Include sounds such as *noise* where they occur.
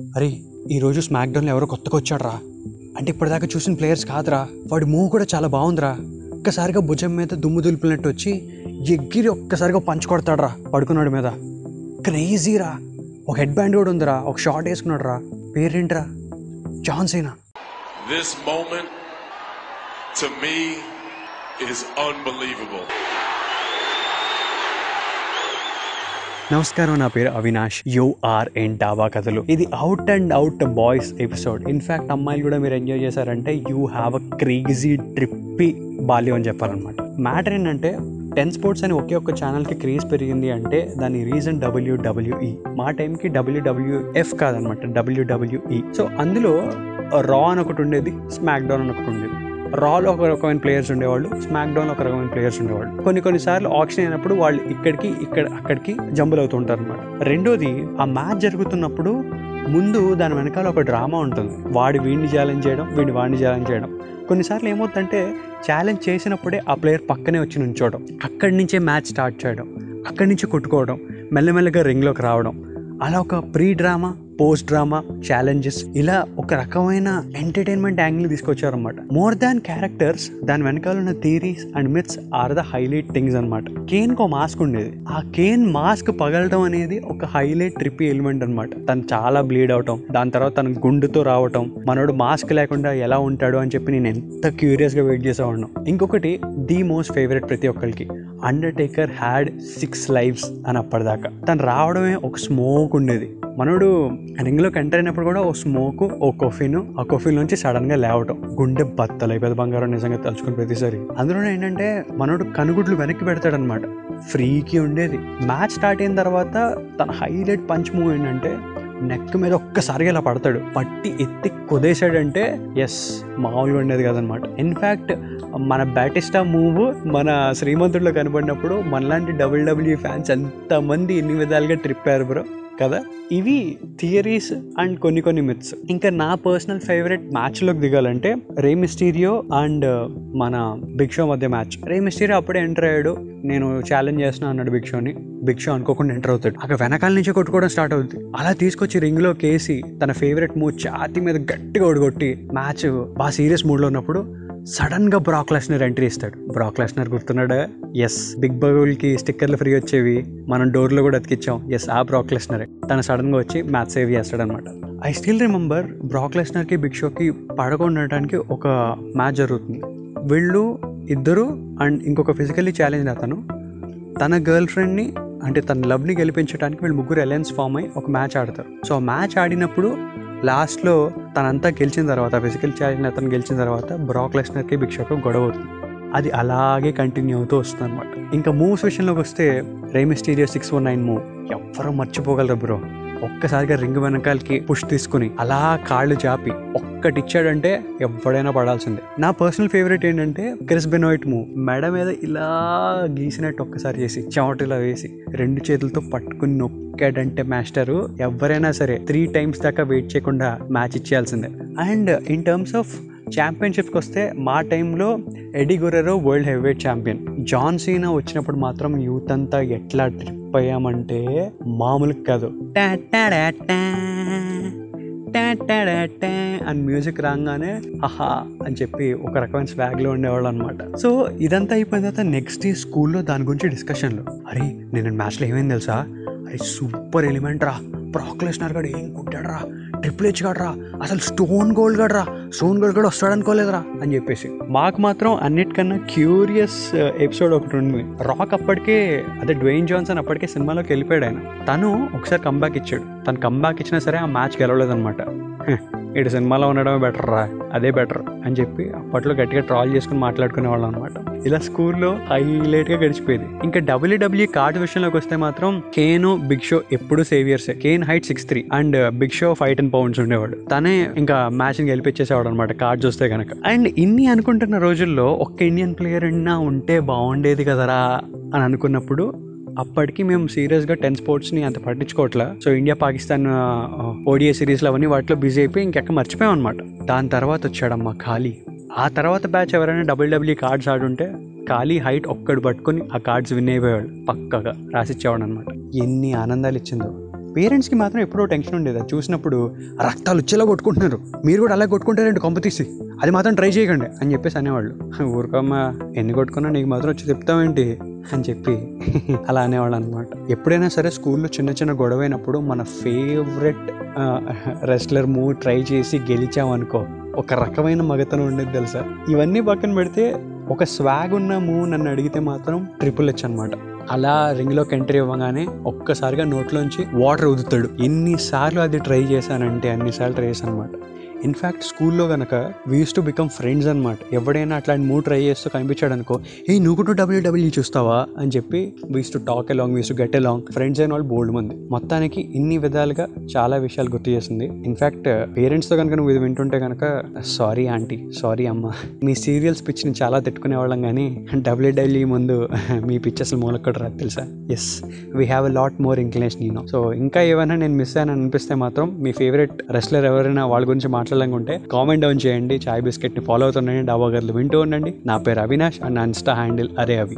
అరే ఈరోజు స్మాక్డౌన్లో ఎవరో కొత్తగా వచ్చాడరా. అంటే ఇప్పటిదాకా చూసిన ప్లేయర్స్ కాదురా. వాడి మూవ్ కూడా చాలా బాగుందిరా. ఒక్కసారిగా భుజం మీద దుమ్ము దులిపినట్టు వచ్చి ఎగ్గిరి ఒక్కసారిగా పంచ్ కొడతాడరా పడుకున్నాడు మీద. క్రేజీరా. ఒక హెడ్ బ్యాండ్ కూడా ఉందిరా. ఒక షార్ట్ వేసుకున్నాడు రా పేరేంట్రా? John Cena? This moment to me is unbelievable. నమస్కారం నా పేరు అవినాష్. యూఆర్ ఎన్ డాబా కథలు. ఇది out and out boys episode in fact అమ్మాయిలు కూడా మీరు ఎంజాయ్ చేశారంటే you have a crazy trippy బాల్యం అని చెప్పాలన్నమాట. మ్యాటర్ ఏంటంటే టెన్ స్పోర్ట్స్ అని ఒకే ఒక్క ఛానల్కి క్రేజ్ పెరిగింది అంటే దాని రీజన్ డబ్ల్యూడబ్ల్యూఈ మా టైంకి డబ్ల్యూడబ్ల్యూఎఫ్ కాదనమాట డబ్ల్యూడబ్ల్యూఈ సో అందులో రా అని ఒకటి ఉండేది స్మాక్డౌన్ అని ఒకటి ఉండేది. రాలో ఒక రకమైన ప్లేయర్స్ ఉండేవాళ్ళు స్మాక్ డౌన్ ఒక రకమైన ప్లేయర్స్ ఉండేవాళ్ళు. కొన్ని కొన్నిసార్లు ఆక్షన్ అయినప్పుడు వాళ్ళు ఇక్కడికి ఇక్కడ అక్కడికి జంబులు అవుతుంటారు అనమాట రెండోది ఆ మ్యాచ్ జరుగుతున్నప్పుడు ముందు దాని వెనకాల ఒక డ్రామా ఉంటుంది. వాడి వీడిని ఛాలెంజ్ చేయడం వీడిని వాడిని ఛాలెంజ్ చేయడం. కొన్నిసార్లు ఏమవుతుందంటే ఛాలెంజ్ చేసినప్పుడే ఆ ప్లేయర్ పక్కనే వచ్చి నుంచోవడం అక్కడి నుంచే మ్యాచ్ స్టార్ట్ చేయడం అక్కడి నుంచి కొట్టుకోవడం మెల్లమెల్లగా రింగ్లోకి రావడం. అలా ఒక pre drama post drama challenges ఇలా ఒక రకమైన ఎంటర్టైన్మెంట్ యాంగిల్ తీసుకొచ్చారనమాట మోర్ దాన్ క్యారెక్టర్స్ దాని వెనకాల ఉన్న theories and myths are the highlight things అనమాట కేన్ ఒక మాస్క్ ఉండేది. ఆ కేన్ మాస్క్ పగలడం అనేది ఒక హైలైట్ ట్రిప్పీ ఎలిమెంట్ అనమాట తను చాలా బ్లీడ్ అవటం దాని తర్వాత తన గుండుతో రావటం మనోడు మాస్క్ లేకుండా ఎలా ఉంటాడు అని చెప్పి నేను ఎంత క్యూరియస్గా వెయిట్ చేసేవాడిను. ఇంకొకటి ది మోస్ట్ ఫేవరెట్ ప్రతి ఒక్కరికి అండర్టేకర్ హ్యాడ్ సిక్స్ లైఫ్స్ అని అప్పటిదాకా. తను రావడమే ఒక స్మోక్ ఉండేది. మనోడు రింగ్లోకి ఎంటర్ అయినప్పుడు కూడా ఓ స్మోక్ ఓ కొఫీను ఆ కొఫీన్ నుంచి సడన్గా లేవటం. గుండె బత్తలు పెద్ద బంగారం నిజంగా తలుచుకుని ప్రతిసారి. అందులో ఏంటంటే మనోడు కనుగుడ్లు వెనక్కి పెడతాడనమాట ఫ్రీకి ఉండేది. మ్యాచ్ స్టార్ట్ అయిన తర్వాత తన హైలైట్ పంచ్ మూవ్ ఏంటంటే నెక్ మీద ఒక్కసారిగా ఇలా పడతాడు. పట్టి ఎత్తి కుదేశాడంటే ఎస్ మామూలుగా ఉండేది కదనమాట. ఇన్ఫ్యాక్ట్ మన బ్యాటిస్టా మూవ్ మన శ్రీమంతుడిలో కనబడినప్పుడు మనలాంటి డబ్ల్యూడబ్ల్యూ ఫ్యాన్స్ ఎంతమంది ఎన్ని విధాలుగా ట్రిప్పారు బ్రో కదా? ఇవి థియరీస్ అండ్ కొన్ని కొన్ని మిత్స్ ఇంకా నా పర్సనల్ ఫేవరెట్ మ్యాచ్లోకి దిగాలంటే రే మిస్టీరియో అండ్ uh, మన బిగ్ షో మధ్య మ్యాచ్. రే మిస్టీరియో అప్పుడే ఎంటర్ అయ్యాడు. నేను ఛాలెంజ్ చేస్తున్నా అన్నాడు బిగ్ షోని. బిగ్ షో అనుకోకుండా ఎంటర్ అవుతాడు. అక్కడ వెనకాల నుంచి కొట్టుకోవడం స్టార్ట్ అవుతుంది అలా తీసుకొచ్చి రింగ్లో కేసి తన ఫేవరెట్ మూవ్ ఛాతి మీద గట్టిగా ఒడగొట్టి మ్యాచ్ బాగా సీరియస్ మూడ్లో ఉన్నప్పుడు సడన్గా బ్రాక్ లెస్నర్ ఎంట్రీ ఇస్తాడు. బ్రాక్ లెస్నర్ గుర్తున్నాడా? ఎస్ బిగ్ బబుల్కి స్టిక్కర్లు ఫ్రీ వచ్చేవి. మనం డోర్లో కూడా అతికిచ్చాం ఎస్ ఆ బ్రాక్ లెస్నరే. తను సడన్గా వచ్చి మ్యాచ్ సేవ్ చేస్తాడు అనమాట ఐ స్టిల్ రిమెంబర్ బ్రాక్ లెస్నర్కి బిగ్ షోకి పడకుండా ఒక మ్యాచ్ జరుగుతుంది. వీళ్ళు ఇద్దరు అండ్ ఇంకొక ఫిజికల్లీ ఛాలెంజ్ అతను. తన గర్ల్ ఫ్రెండ్ని అంటే తన లవ్ని గెలిపించడానికి వీళ్ళు ముగ్గురు అలయన్స్ ఫామ్ అయ్యి ఒక మ్యాచ్ ఆడతారు. సో మ్యాచ్ ఆడినప్పుడు లాస్ట్లో తనంతా గెలిచిన తర్వాత ఫిజికల్ ఛాలెంజ్ అతను గెలిచిన తర్వాత బ్రాక్ లెస్నర్కి బిక్షకు గొడవ అవుతుంది. అది అలాగే కంటిన్యూ అవుతూ వస్తుంది అనమాట ఇంకా మూవ్స్ విషయంలోకి వస్తే Rey Mysterio six one nine move. ఎవ్వరూ మర్చిపోగలరు బ్రో. ఒక్కసారిగా రింగ్ వెనకాలకి పుష్ తీసుకుని అలా కాళ్ళు చాపి ఒక్కటి ఇచ్చాడంటే ఎవడైనా పడాల్సిందే. నా పర్సనల్ ఫేవరెట్ ఏంటంటే గ్రెస్ బెనోయిట్ మూవ్. మెడ మీద ఇలా గీసినట్టు ఒక్కసారి చేసి చెమటలా వేసి రెండు చేతులతో పట్టుకుని నొక్కాడంటే మాస్టరు ఎవరైనా సరే త్రీ టైమ్స్ దాకా వెయిట్ చేయకుండా మ్యాచ్ ఇచ్చేయాల్సిందే. అండ్ ఇన్ టర్మ్స్ ఆఫ్ ఛాంపియన్షిప్కి వస్తే మా టైంలో Eddie Guerrero world heavyweight champion. John Cena వచ్చినప్పుడు మాత్రం యూత్ అంతా ఎట్లా ట్రిప్ అయ్యామంటే మామూలు కాదు. టా టా, టా అని మ్యూజిక్ రాగానే ఆహా అని చెప్పి ఒక రకమైన స్వాగ్లో ఉండేవాళ్ళు అనమాట సో ఇదంతా అయిపోయిన తర్వాత నెక్స్ట్ డే స్కూల్లో దాని గురించి డిస్కషన్లు. అరే నేను మ్యాచ్లో ఏమైంది తెలుసా? అరే సూపర్ ఎలిమెంట్ రా ప్రాక్లేషనర్ గడు ఏం కుట్టాడు రా ట్రిపుల్ హెచ్ గడ్రా అసలు స్టోన్ గోల్డ్ గడ్రా స్టోన్ గోల్డ్ కూడా వస్తాడు అనుకోలేదురా అని చెప్పేసి. మాకు మాత్రం అన్నిటికన్నా క్యూరియస్ ఎపిసోడ్ uh, ఒకటి ఉంది. రాక్ అప్పటికే అదే డ్వెయిన్ జాన్సన్ అప్పటికే సినిమాలోకి వెళ్ళిపోయాడు ఆయన. తను ఒకసారి కంబ్యాక్ ఇచ్చాడు. తను కంబ్యాక్ ఇచ్చినా సరే ఆ మ్యాచ్ గెలవలేదన్నమాట. *laughs* ఇటు సినిమాలో ఉండడమే బెటర్ రా అదే బెటర్ అని చెప్పి అప్పట్లో గట్టిగా ట్రాల్ చేసుకుని మాట్లాడుకునే వాళ్ళం అనమాట ఇలా స్కూల్లో హైలైట్గా గడిచిపోయేది. ఇంకా డబ్ల్యూడబ్ల్యూ కార్డ్ విషయంలోకి వస్తే మాత్రం కేను బిగ్ షో ఎప్పుడు saviours Kane height six three and uh, Big Show five ten pounds ఉండేవాడు. తనే ఇంకా మ్యాచ్ని గెలిపించేసేవాడు అనమాట కార్డ్స్ వస్తే కనుక అండ్ ఇన్ని అనుకుంటున్న రోజుల్లో ఒక్క ఇండియన్ ప్లేయర్ అయినా ఉంటే బాగుండేది కదరా అని అనుకున్నప్పుడు అప్పటికి మేము సీరియస్గా టెన్ స్పోర్ట్స్ని అంత పట్టించుకోవట్లే. సో ఇండియా పాకిస్తాన్ ఓడిఏ సిరీస్లు అవన్నీ వాటిలో బిజీ అయిపోయి ఇంకెక్క మర్చిపోయాం అనమాట దాని తర్వాత వచ్చాడమ్మా ఖాళీ. ఆ తర్వాత బ్యాచ్ ఎవరైనా డబ్ల్యూడబ్ల్యూ కార్డ్స్ ఆడుంటే ఖాళీ హైట్ ఒక్కడు పట్టుకొని ఆ కార్డ్స్ విన్ అయిపోయాడు పక్కగా రాసిచ్చేవాడు అనమాట ఎన్ని ఆనందాలు ఇచ్చిందో. పేరెంట్స్కి మాత్రం ఎప్పుడో టెన్షన్ ఉండేది. అది చూసినప్పుడు రక్తాలు వచ్చేలా కొట్టుకుంటున్నారు. మీరు కూడా అలా కొట్టుకుంటారండి కొంప తీసి? అది మాత్రం ట్రై చేయకండి అని చెప్పేసి అనేవాళ్ళు. ఊరుకమ్మ. ఎన్ని కొట్టుకున్నా నీకు మాత్రం వచ్చి చెప్తామేంటి అని చెప్పి అలా అనేవాళ్ళు అనమాట ఎప్పుడైనా సరే స్కూల్లో చిన్న చిన్న గొడవైనప్పుడు మన ఫేవరెట్ రెస్లర్ మూవ్ ట్రై చేసి గెలిచామనుకో ఒక రకమైన మగతనం ఉండేది తెలుసా? ఇవన్నీ పక్కన పెడితే ఒక స్వాగ్ ఉన్న మూవ్ నన్ను అడిగితే మాత్రం ట్రిపుల్ హెచ్ అనమాట అలా రింగ్లోకి ఎంట్రీ ఇవ్వగానే ఒక్కసారిగా నోట్లోంచి వాటర్ ఉదుతాడు ఎన్నిసార్లు అది ట్రై చేశానంటే అన్నిసార్లు ట్రై చేశాను అనమాట ఇన్ఫ్యాక్ట్ స్కూల్లో కనుక వీస్ టు బికమ్ ఫ్రెండ్స్ అనమాట ఎవడైనా అట్లాంటి మూడు ట్రై చేస్తూ కనిపించాడు అనుకో ఏ నువ్వు కూడా డబ్ల్యూడబ్ల్యూ చూస్తావా? అని చెప్పి used to talk along used to get along friends అయిన వాళ్ళు బోల్డ్ మంది. మొత్తానికి ఇన్ని విధాలుగా చాలా విషయాలు గుర్తు చేసింది. ఇన్ఫ్యాక్ట్ పేరెంట్స్తో కనుక నువ్వు ఇది వింటుంటే కనుక సారీ ఆంటీ సారీ అమ్మ. మీ సీరియల్స్ పిచ్చిని చాలా తిట్టుకునే వాళ్ళం కానీ డబ్ల్యూడబ్ల్యూ ముందు మీ పిక్చర్స్ మూలక్కడ రాదు తెలుసా? Yes we have a lot more inclination నేను సో ఇంకా ఏమైనా నేను మిస్ అయ్యాను అనిపిస్తే మాత్రం మీ ఫేవరెట్ రెస్లర్ ఎవరైనా వాళ్ళ గురించి ఉంటే కామెంట్ డౌన్ చేయండి చాయ్ బిస్కెట్ని ఫాలో అవుతుండండి డాబా గర్లు వింటూ ఉండండి. నా పేరు అవినాష్ అండ్ నా ఇన్స్టా హ్యాండిల్ అరే అవి.